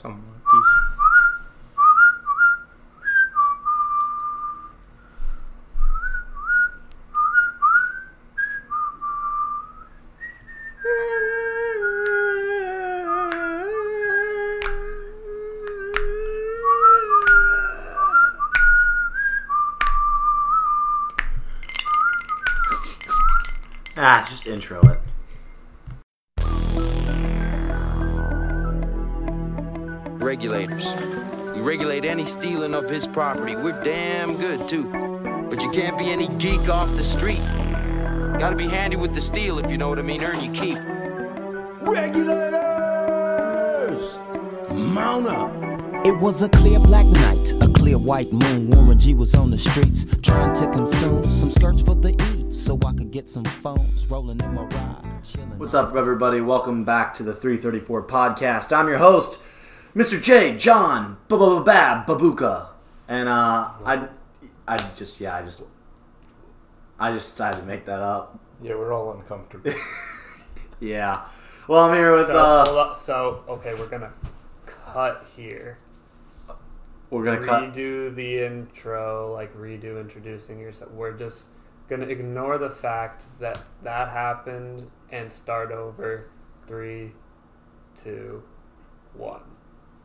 somewhat decent. Ah, just intro it. Regulators. We regulate any stealing of his property. We're damn good, too. But you can't be any geek off the street. Gotta be handy with the steel, if you know what I mean. Earn your keep. Regulators! Mount up! It was a clear black night, a clear white moon. Warren G was on the streets trying to consume some skirts for the E so I could get some phones rolling in my ride. chilling. What's up, everybody? Welcome back to the 334 podcast. I'm your host, Mr. J. John Bab Babuka, and uh, I, I just yeah, I just, I just decided to make that up. Yeah, we're all uncomfortable. Yeah. Well, I'm here with So, uh, so okay, we're gonna cut here. we're gonna cut. Redo the intro, like redo introducing yourself. We're just gonna ignore the fact that that happened and start over. Three, two, one.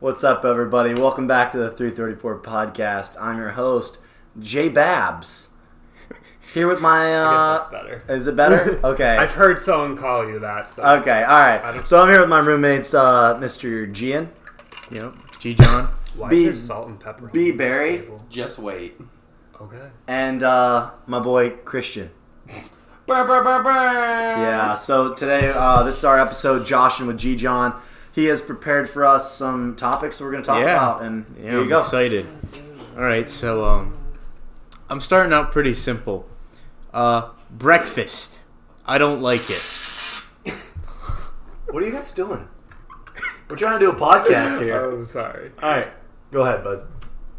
What's up, everybody? Welcome back to the 334 podcast. I'm your host, Jay Babs. Here with my. I Uh, guess that's better. is it better? Okay. I've heard someone call you that. So Okay, all I right. don't- So I'm here with my roommates, uh, Mr. Gian, you know, G. John. Why B- is there salt and pepper? B. Barry. Just wait. Okay. and uh, my boy Christian. Burr, burr, burr, burr. Yeah. So today, uh, this is our episode, Joshin with G. John. He has prepared for us some topics we're going to talk Yeah. about, and Yeah, here you I'm go. excited. All right, so um, I'm starting out pretty simple. Uh, breakfast. I don't like it. What are you guys doing? We're trying to do a podcast here. Oh, I'm sorry. All right, go ahead, bud.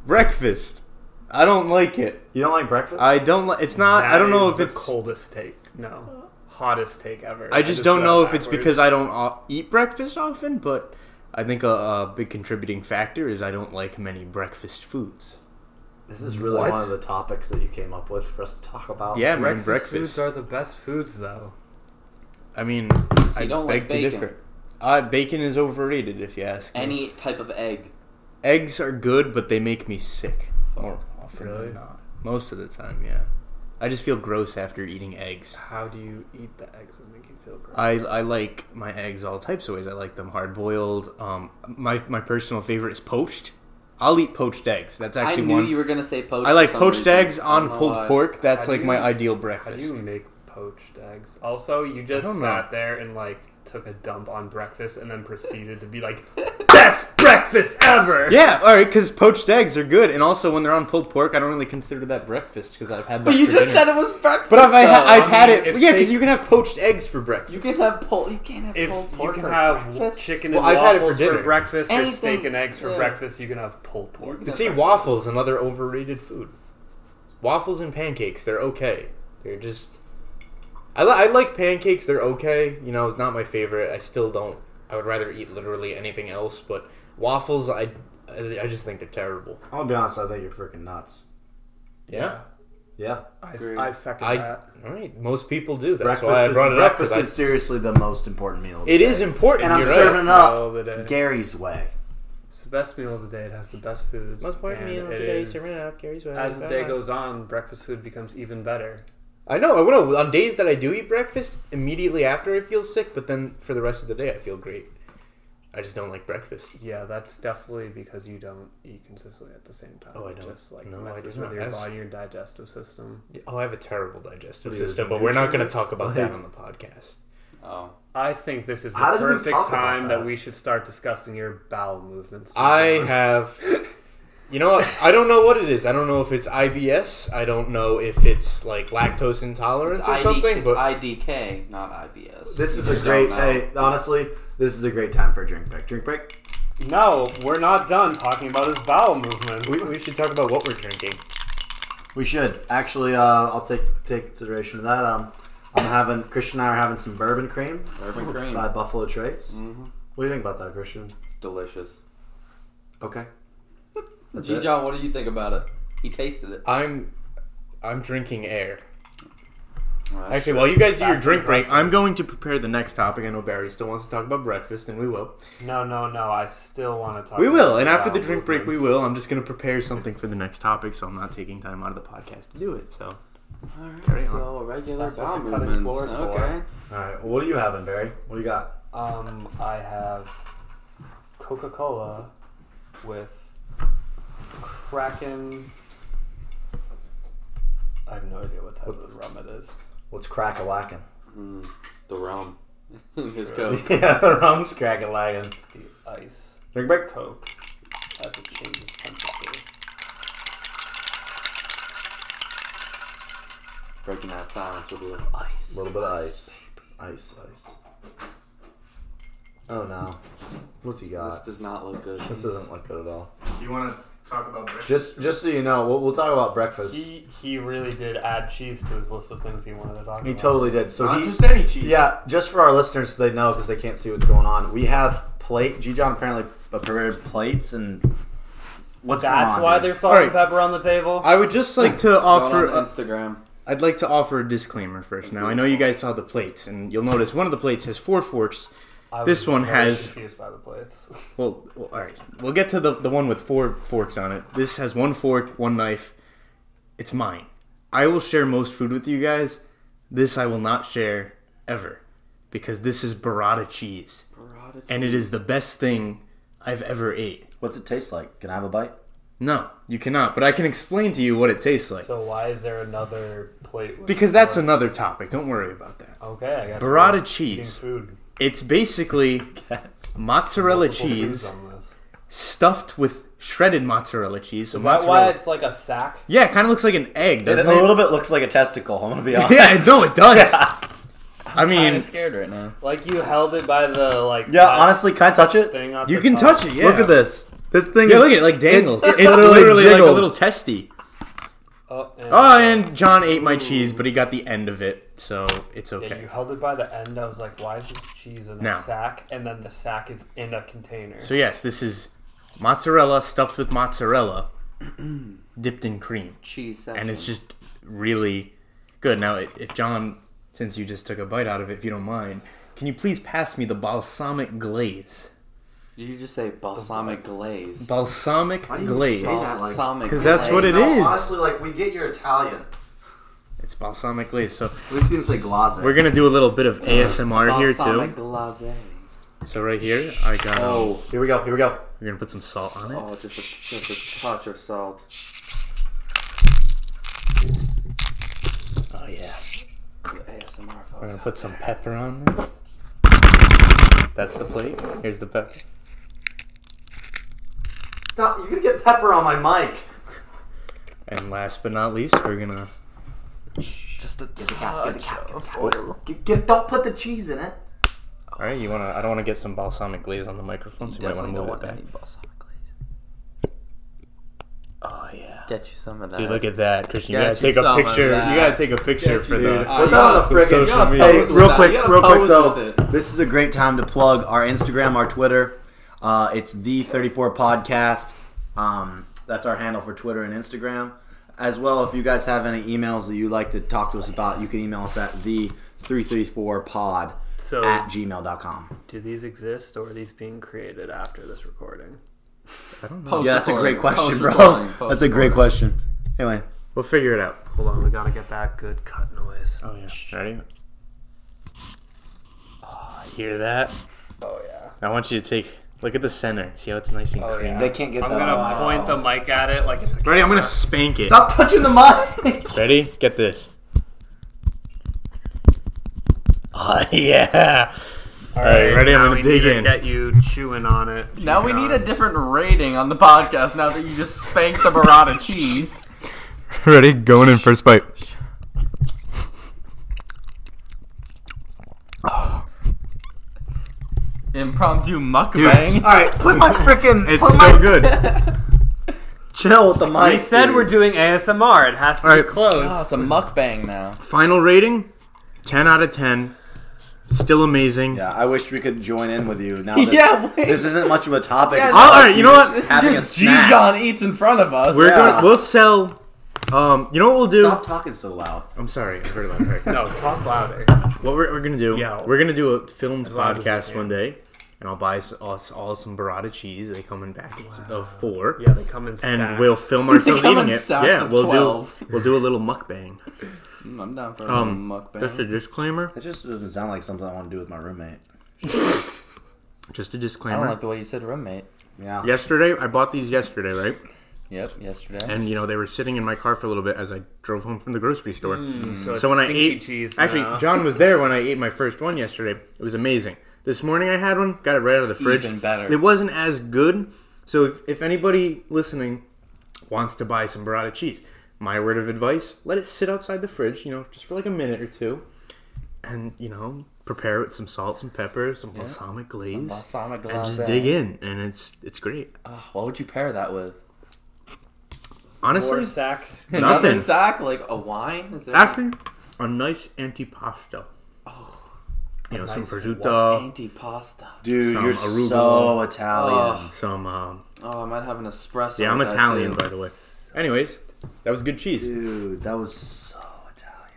Breakfast. I don't like it. You don't like breakfast? I don't. Li- it's not. I don't know is if the it's. coldest take. No, hottest take ever. I just don't got know if it's because I don't uh, eat breakfast often, but I think a, a big contributing factor is I don't like many breakfast foods. this is really What? one of the topics that you came up with for us to talk about. Yeah, man, breakfast, breakfast. foods are the best foods, though. I mean, I don't beg like to bacon. differ. Uh, bacon is overrated, if you ask me. Any type of egg. Eggs are good, but they make me sick more often Really? than not. Most of the time, yeah. I just feel gross after eating eggs. How do you eat the eggs that make you feel gross? I, I like my eggs all types of ways. I like them hard boiled. Um, my my personal favorite is poached. I'll eat poached eggs. That's I actually knew one. you were gonna say poached. I like for some poached reason. eggs on pulled why. pork. That's How like do my you- ideal How breakfast. do you make poached eggs? Also, you just don't know. sat there and like took a dump on breakfast and then proceeded to be like, best breakfast ever. Yeah, all right, because poached eggs are good, and also when they're on pulled pork, I don't really consider that breakfast because I've had that. But you for just dinner. said it was breakfast. But I've, I ha- I've had mean, it. Yeah, because you can have poached eggs for breakfast. You can have pol- You can't have If pulled pork. you can for have breakfast. chicken Well, and I've had it for waffles for, dinner. breakfast or steak and eggs for yeah. breakfast, you can have pulled pork. You But can see, have waffles another overrated food. Waffles and pancakes, they're okay. They're just. I, li- I like pancakes. They're okay. You know, not my favorite. I still don't. I would rather eat literally anything else. But waffles, I, I I just think they're terrible. I'll be honest. I think you're freaking nuts. Yeah. Yeah. I, Agreed. I second I. that. All right. Most people do. That's breakfast why I is, brought it up. 'cause breakfast I- is seriously the most important meal. Of the it day. is important. and I'm you're serving it up the. Gary's way. It's the best meal of the day. It has the best foods. Most important meal of the day. Serving it up. Gary's way. As the day goes on, breakfast food becomes even better. I know. I know. On days that I do eat breakfast, immediately after I feel sick, but then for the rest of the day I feel great. I just don't like breakfast. Yeah, that's definitely because you don't eat consistently at the same time. Oh, I don't. Just like No, messes do with not. your As- body, your digestive system. Oh, I have a terrible digestive What system, but we're not going to talk about Like- that on the podcast. Oh. I think this is the How perfect time that? that? we should start discussing your bowel movements. I have. You know what? I don't know what it is. I don't know if it's IBS. I don't know if it's like lactose intolerance It's, or ID, something. it's but IDK, not IBS. This You is a great. don't. Hey, honestly, this is a great time for a drink break. Drink break. No, we're not done talking about his bowel movements. we, we should talk about what we're drinking. We should actually. Uh, I'll take take consideration of that. Um, I'm having Christian and I are having some bourbon cream Bourbon cream. by Buffalo Trace. Mhm. What do you think about that, Christian? It's Delicious. Okay. That's G it. John, what do you think about it? He tasted it. I'm I'm drinking air. Alright. Actually, while you guys do your That's drink break, impressive. I'm going to prepare the next topic. I know Barry still wants to talk about breakfast, and we will. No, no, no. I still want to talk. We will, about and after the bowel drink break, we will. I'm just going to prepare something for the next topic, so I'm not taking time out of the podcast to do it. So, Carry Alright, on. so regular That's what bowel the cutting movements. floor is for. Okay. All right. Well, what are you having, Barry? What do you got? Um, I have Coca Cola with Kraken. I have no idea what type of rum it is. What's crack a lacking? Mm, the rum. His coke. yeah, the rum's crack a lacking. The ice Drink break. Coke as it changes temperature. Breaking that silence with a little ice. A little bit of ice. Ice, ice. Oh no. What's he got? This does not look good. This doesn't look good at all. do you want to talk about breakfast? Just, just so you know, we'll, we'll talk about breakfast. He, He he really did add cheese to his list of things he wanted to talk about. He totally did. So Not he, just any cheese. yeah, just for our listeners, so they know because they can't see what's going on. We have plate. G John apparently prepared plates and. What's That's going on, why dude? there's salt Alright. and pepper on the table. I would just like to offer. on Instagram. I'd like to offer a disclaimer first. Now, I know you guys saw the plates, and you'll notice one of the plates has four forks. I this one has- confused by the plates. Well, well all right. We'll get to the, the one with four forks on it. This has one fork, one knife. It's mine. I will share most food with you guys. This I will not share ever because this is burrata cheese, Burrata and it is the best thing I've ever ate. What's it taste like? Can I have a bite? No, you cannot. But I can explain to you what it tastes like So why is there another plate? with because that's more- another topic. Don't worry about that. okay. I guess Burrata cheese. food. It's basically mozzarella cheese stuffed with shredded mozzarella cheese. So Is that mozzarella. why it's like a sack? Yeah, it kind of looks like an egg, It, doesn't a it? little bit looks like a testicle. I'm gonna be honest. Yeah, no, it does. I mean, Kinda scared right now. Like you held it by the like Yeah, that honestly, can I touch it? thing on you the can top. touch it. Yeah, Look at this. This thing. Yeah, look at it, like dangles. it it's literally literally, like a little testy. Oh, oh, and, Oh, and John ate my cheese, but he got the end of it, so it's okay. yeah, you held it by the end. I was like, why is this cheese in a Now. sack? And then the sack is in a container. So yes, this is mozzarella stuffed with mozzarella, dipped in cream, Cheese and it's just really good. Now, if if John, since you just took a bite out of it, if you don't mind, can you please pass me the balsamic glaze? Did you just say balsamic glaze? Balsamic Why do you glaze. say that like- Balsamic 'Cause that's what glaze. it is. honestly, like we get your Italian. It's balsamic glaze. So At least you didn't say glaze. we're gonna do a little bit of ASMR here Balsamic too. glaze. So right here, I got. um, Oh, Here we go. Here we go. We're gonna put some salt on it. oh, just a, just a touch of salt. Oh yeah. ASMR We're folks. gonna put some pepper on this. That's the plate. Here's the pepper. Stop! You're gonna get pepper on my mic. And last but not least, we're gonna. Just a Get the cap. Get the cap. Get the cap. Oh, oil. Get, get, don't put the cheese in it. All right, you wanna? I don't want to get some balsamic glaze on the microphone, so you might want Definitely to don't move it want back. any balsamic glaze. Oh yeah. Get you some of that. Dude, look at that, Christian. You gotta you take a picture. You gotta take a picture for you, the. dude. Put that on the gotta- friggin' social media. Hey, real quick, real quick though. This is a great time to plug our Instagram, our Twitter. Uh, it's the 34 podcast. Um, that's our handle for Twitter and Instagram. As well, if you guys have any emails that you'd like to talk to us about, you can email us at the 334pod So at gmail.com. do these exist or are these being created after this recording? I don't Post Yeah, that's a great question, Post bro. recording. Post That's a great question. Anyway, We'll figure it out. Hold on, we gotta get that good cut noise. Oh yeah. Ready? Oh, I hear that. Oh yeah. I want you to take. Look at the center. See how it's nice and Oh creamy. yeah. They can't get I'm that gonna on my point the mic at it like it's a Ready? I'm gonna spank it. stop touching the mic. Ready? Get this. Oh yeah. All right, ready? I'm gonna we dig need to in. Get you chewing on it. Now we need on a different rating on the podcast now that you just spanked the burrata cheese. Ready? Going in first bite. Impromptu mukbang. All right, put my freaking. It's put so my, good. Chill with the mic. We said dude. we're doing ASMR. It has to Alright. be close. Oh, it's a mukbang now. Final rating: ten out of ten. Still amazing. Yeah, I wish we could join in with you. Now, this, Yeah, wait. this isn't much of a topic. Guys, It's all like right, you know what? This having is a just G snack. John eats in front of us. We're Yeah. gonna we'll sell. Um, you know what we'll do? Stop talking so loud. I'm sorry, I heard about that. No, talk louder. What we're, we're gonna do? Yeah. We're gonna do a filmed loud as podcast can. one day, and I'll buy us, us all some burrata cheese. They come in packets of four. Yeah, they come in And sacks. we'll film ourselves come eating in it. sacks Yeah, of we'll 12. do we'll do a little mukbang. Mm, I'm down for a Um, mukbang. just a disclaimer. It just doesn't sound like something I want to do with my roommate. Just a I disclaimer. I don't like the way you said roommate. Yeah. yesterday, I bought these yesterday, right? Yep, yesterday. And you know they were sitting in my car for a little bit as I drove home from the grocery store. so, So when I ate, cheese actually, now. John was there when I ate my first one yesterday. It was amazing. This morning I had one, got it right out of the fridge. Even better. It wasn't as good. So if, if anybody listening wants to buy some burrata cheese, my word of advice: let it sit outside the fridge, you know, just for like a minute or two, and you know, prepare it with some salt, some pepper, some balsamic glaze, balsamic and just dig in, and it's it's great. Ah, what would you pair that with? Honestly, More sack. Another nothing. sack, like a wine? Is there Actually, a nice antipasto. You know, some Nice prosciutto, Antipasta. Dude, Some you're arugula. so Italian. some. Um, Oh, I might have an espresso. yeah, I'm with that, Italian, too. by the way. Anyways, that was good cheese. Dude, that was so Italian.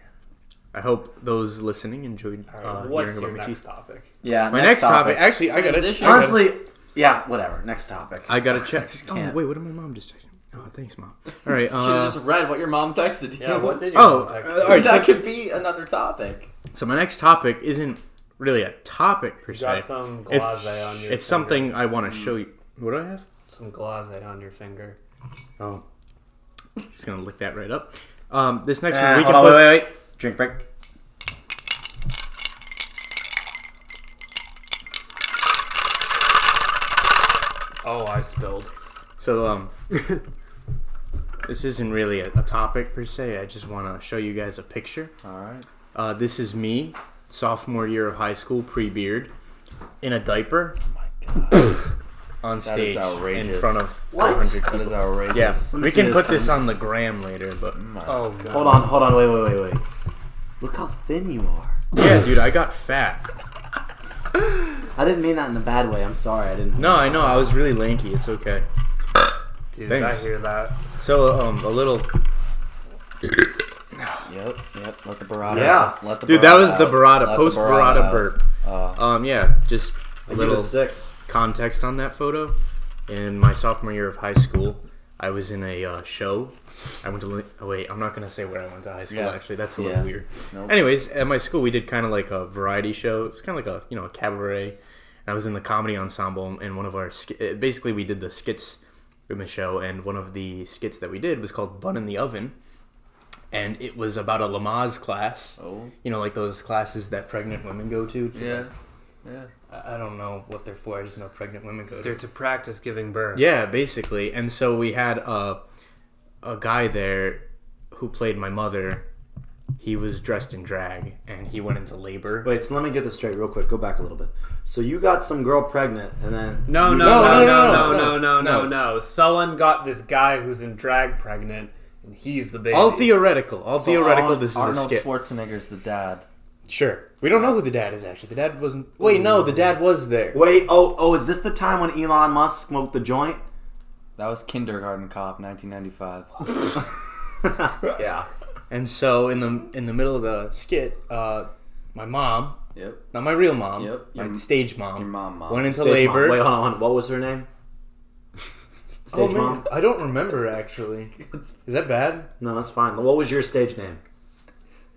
I hope those listening enjoyed All right, uh, what's hearing your about my next cheese. topic? Yeah. My next, topic. actually, I got to Transition. honestly, yeah, whatever. Next topic. I got to check. Oh can't. wait, what did my mom just text me? Oh, thanks, mom. All right. Should have Uh, just read what your mom texted you. Yeah, what did you Oh, text? uh, all right, that so- could be another topic. so my next topic isn't really a topic per You got se. some It's, glaze on your it's finger. something I want to show you. What do I have? Some glaze on your finger. Oh, just gonna lick that right up. Um, this next Uh, one we can on, post. wait, wait, wait. Drink break. Oh, I spilled. So um, this isn't really a, a topic per se. I just want to show you guys a picture. All right. Uh, this is me, sophomore year of high school, pre-beard, in a diaper, Oh my god. on That stage is outrageous. in front of What? 400 That people. is outrageous. Yeah, me we see can this put this thing. on the gram later, but Oh, God. Hold on, hold on, wait, wait, wait, wait. Look how thin you are. yeah, dude, I got fat. I didn't mean that in a bad way. I'm sorry. I didn't. No, I know, I was really lanky. It's okay. Dude, Thanks. I hear that. So um, a little, Yep, yep. Let the burrata. Yeah. Let the dude, that was the out. burrata, post burrata burrata burp. Uh, Um, yeah, just a I little a six. context on that photo. In my sophomore year of high school, I was in a uh, show. I went to. Oh wait, I'm not gonna say where I went to high school. Yeah. Actually, that's a Yeah. little weird. Nope. Anyways, at my school, we did kind of like a variety show. It was kind of like a you know a cabaret. And I was in the comedy ensemble, and one of our sk- basically we did the skits in the show, and one of the skits that we did was called "Bun in the Oven," and it was about a Lamaze class. oh, You know, like those classes that pregnant women go to. to, yeah. Yeah. I I don't know what they're for. I just know pregnant women go to. They're to practice giving birth. Yeah, basically. And so we had a a guy there who played my mother. He was dressed in drag and he went into labor. Wait, so let me get this straight real quick. Go back a little bit. So you got some girl pregnant, and then No, no, No, no, no, no, no, no, no. Someone got this guy who's in drag pregnant, and he's the baby. All theoretical. All theoretical. Arnold- this is Arnold a skit. Schwarzenegger's the dad. Sure. We don't know who the dad is actually. The dad wasn't. Wait, no, the dad was there. Wait, oh, oh, is this the time when Elon Musk smoked the joint? That was Kindergarten Cop, 1995. Yeah. And so in the in the middle of the skit, uh, my mom, yep. not my real mom, Yep, my your- stage mom, your mom, mom. went into Stage labor. mom. Wait, hold on, hold on. What was her name? Stage oh man, mom? I don't remember actually. Is that bad? No, that's fine. What was your stage name?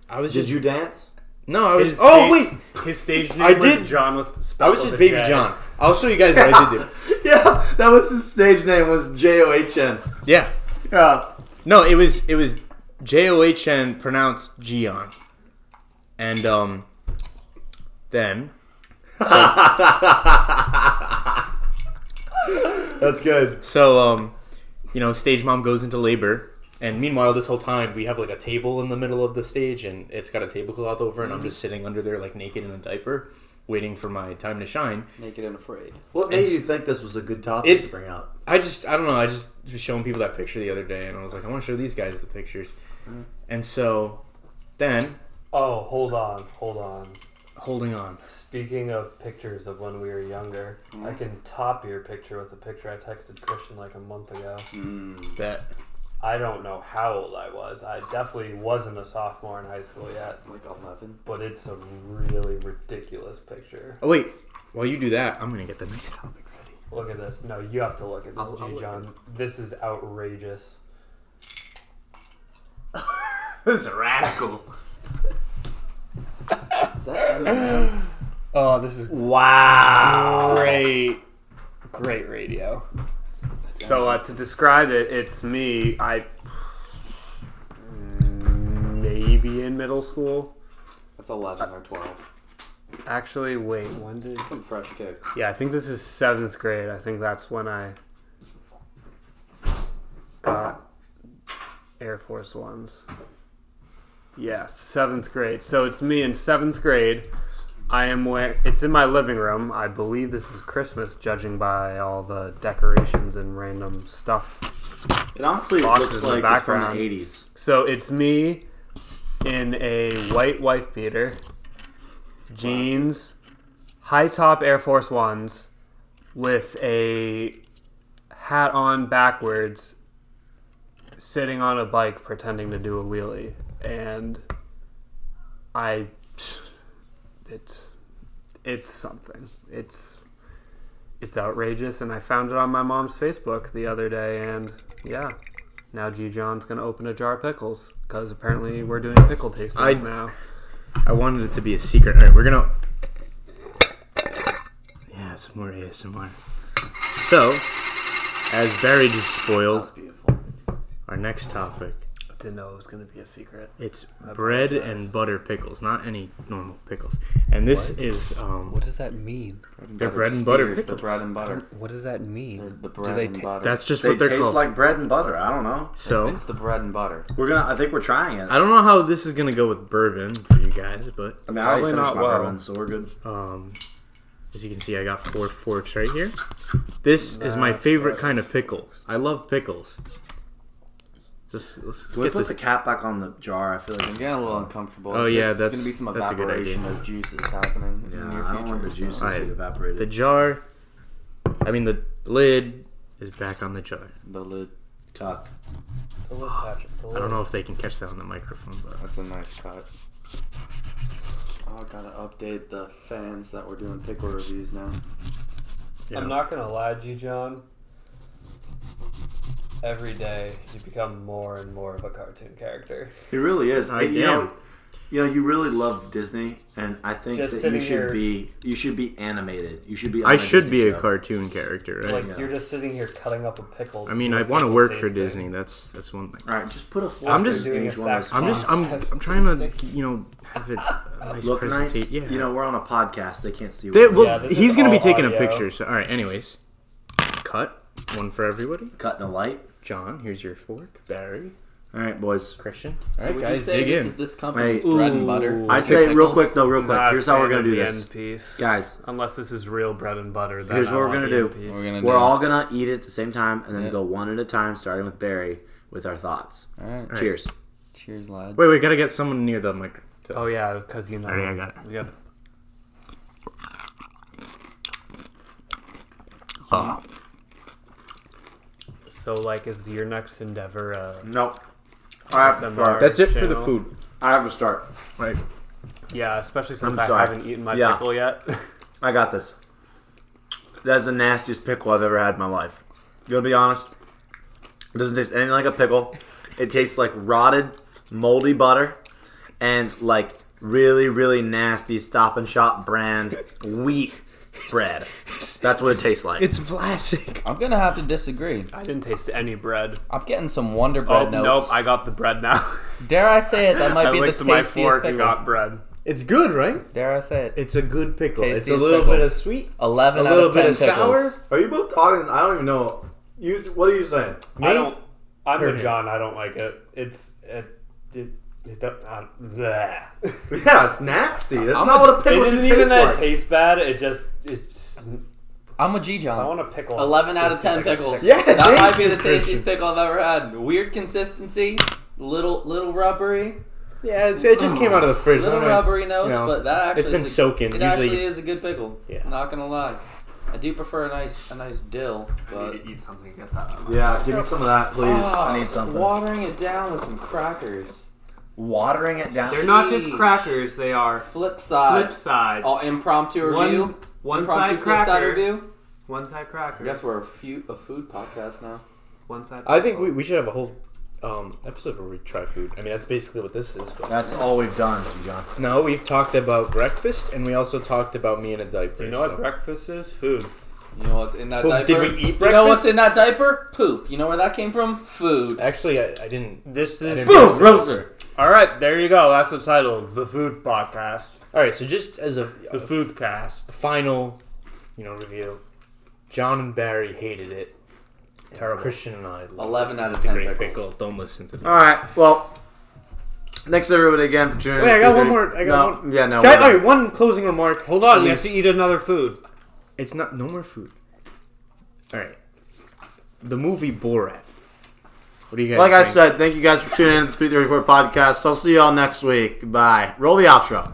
I was Did just you dance? no. I was. His oh sta- wait, His stage name I was did- John with I was just Baby J. John. I'll show you guys what I did do. yeah, that was his stage name. Was J O H N. Yeah. Yeah. No, it was it was J O H N pronounced Gion. And um then That's good. so um you know, stage mom goes into labor and meanwhile this whole time we have like a table in the middle of the stage and it's got a tablecloth over and I'm just sitting under there like naked in a diaper waiting for my time to shine. Naked and afraid. What made It's- you think this was a good topic It- to bring up? I just I don't know, I just was showing people that picture the other day and I was like I want to show these guys the pictures. Mm-hmm. And so then Oh, hold on, hold on. holding on. Speaking of pictures of when we were younger, mm-hmm. I can top your picture with a picture I texted Christian like a month ago. Mm, that I don't know how old I was. I definitely wasn't a sophomore in high school yet, Like eleven. but it's a really ridiculous picture. Oh wait, while you do that, I'm gonna get the next topic ready. Look at this. No, you have to look at this, I'll- I'll G John. This is outrageous. this is radical. Is that Oh, this is Wow. great, great radio. So uh, to describe it, it's me. I maybe in middle school. That's 11 or 12. Actually, wait. When did? Some fresh kicks. Yeah, I think this is seventh grade. I think that's when I got Air Force Ones. Yes, seventh grade. So it's me in seventh grade. I am wearing. It's in my living room. I believe this is Christmas, judging by all the decorations and random stuff. It honestly looks like it's from the eighties. So it's me in a white wife beater, jeans, high top Air Force Ones, with a hat on backwards, sitting on a bike pretending to do a wheelie. And I. It's. It's something. It's. It's outrageous, and I found it on my mom's Facebook the other day, and yeah, now G John's gonna open a jar of pickles because apparently we're doing pickle tastings I- now. I wanted it to be a secret. All right, we're gonna. Yeah, some more ASMR. So, as Barry just spoiled beautiful. Our next topic, Didn't know it was gonna be a secret. it's bread and butter pickles, not any normal pickles. And this is um, What does that mean? They're bread and butter Spears, The pickles. bread and butter. What does that mean? They're the Do bread they and ta- butter. that's just They what they're taste called. like bread and butter. I don't know. so It's the bread and butter. We're gonna. I think we're trying it. I don't know how this is gonna go with bourbon for you guys, but I mean, I already Probably finished not my well. bourbon, so we're good. um, as you can see, I got four forks right here. This is my favorite right. kind of pickle. I love pickles. Just let's Can we get put this. the cap back on the jar? I feel like I'm it's getting a little uncomfortable. Oh, yeah, There's that's- gonna be some that's a good evaporation idea. of juices happening. in Yeah, the near I don't want the future, juices so- Alright. to get evaporated. The jar. I mean, the lid is back on the jar. The lid. Tuck. The lid, Patrick, the I don't know if they can catch that on the microphone, but That's a nice cut. Oh, I gotta update the fans that we're doing pickle reviews now. yeah. I'm not gonna lie, G John. Every day you become more and more of a cartoon character. He really is. I you know, you know, you really love Disney, and I think Just that you should here- be. You should be animated. You should be. on I a should Disney be a show. cartoon character, right? Like Yeah. you're just sitting here cutting up a pickle. I mean, I want to work for tasting. Disney. That's that's one thing. All right, just put a. fork I'm just- each one of I'm just I'm I'm trying to you know have it a nice look nice. presentation. Yeah. You know, we're on a podcast. They can't see. They- what well, Yeah, this he's gonna be all taking a picture. So all right. Anyways, cut one for everybody. cutting the light. John, here's your fork. Barry, All right, boys. Christian. All right, So would guys, you say dig this in. is this company's Hey. bread and butter? I Ooh. say real quick though, real quick. Not Here's how we're gonna do this, end piece. guys. Unless this is real bread and butter. Then Here's I what we're gonna do. end piece. We're gonna We're do. all gonna eat it at the same time, and then go one at a time, starting with Barry with our thoughts. All right. right. Cheers. Cheers, lads. Wait, we gotta get someone near the mic. Oh yeah, because you know. Alright, I got it. We got Oh, So like, is your next endeavor? Uh, Nope. I have to start. that's it for the food. I have to start. Right. yeah, especially since I'm I sorry. haven't eaten my Yeah. pickle yet. I got this. That's the nastiest pickle I've ever had in my life. You gonna be honest? It doesn't taste anything like a pickle. It tastes like rotted, moldy butter, and like really, really nasty Stop and Shop brand wheat bread. That's what it tastes like. It's plastic. I'm gonna have to disagree. I didn't taste any bread. I'm getting some Wonder Oh Bread nope. I got the bread now. Dare I say it? That might I be the licked my tastiest fork pickle. and got bread. It's good, right? Dare I say it? It's a good pickle. it's a little pickle. bit of sweet, a Eleven out little of ten bit of pickles. sour. Are you both talking? I don't even know. You. What are you saying? I don't. I'm Or with? John. I don't like it. It's it. it, it don't- uh, bleh. Yeah, it's nasty. That's I'm not a- what a It pickle should isn't even taste that like. tastes bad. It just it's. I'm a G I John. I want a pickle. Eleven out It of ten like a pickles. pickle. Yeah, that thank might be you, the tastiest Christian. pickle I've ever had. Weird consistency, little little rubbery. Yeah, it's, it just came out of the fridge. little don't know. rubbery notes, you know, but that actually it's been is a- soaking. It Usually, actually is a good pickle. Yeah. Not gonna lie. I do prefer a nice a nice dill, but eat something to get that out. Yeah, give me some of that, please. Ah, I need something. Watering it down with some crackers. Watering it down. They're not just crackers; they are Flip side. flip sides. All impromptu review. one impromptu side flip side cracker. review. One side cracker. I guess we're a, few, a food podcast now. One side. I think we, we should have a whole um, episode where we try food. I mean, that's basically what this is. That's all we've done, John. No, we've talked about breakfast, and we also talked about me in a diaper. You know what breakfast is? Food. You know what's in that Poop. diaper? Did we eat breakfast? You know what's in that diaper? Poop. You know where that came from? Food. Actually, I, I didn't. This is. didn't- roaster. All right, there you go. That's the title. The Food Podcast. All right, so just as a, The a Food Cast. The final, you know, review, John and Barry hated it. Terrible. Christian and I. loved 11 it. out of It's a 10 great pickles. pickle. Don't listen to me. All right. Well, thanks everybody again for tuning in. Wait, I got one more. I got no, one. Yeah, no. Can I- we're all done. right, one closing remark. Hold on, At you have to eat another food. It's not no more food. All right. The movie Borat. What do you guys? Like I said, thank you guys for tuning in to the 334 podcast. I'll see y'all next week. Bye. Roll the outro.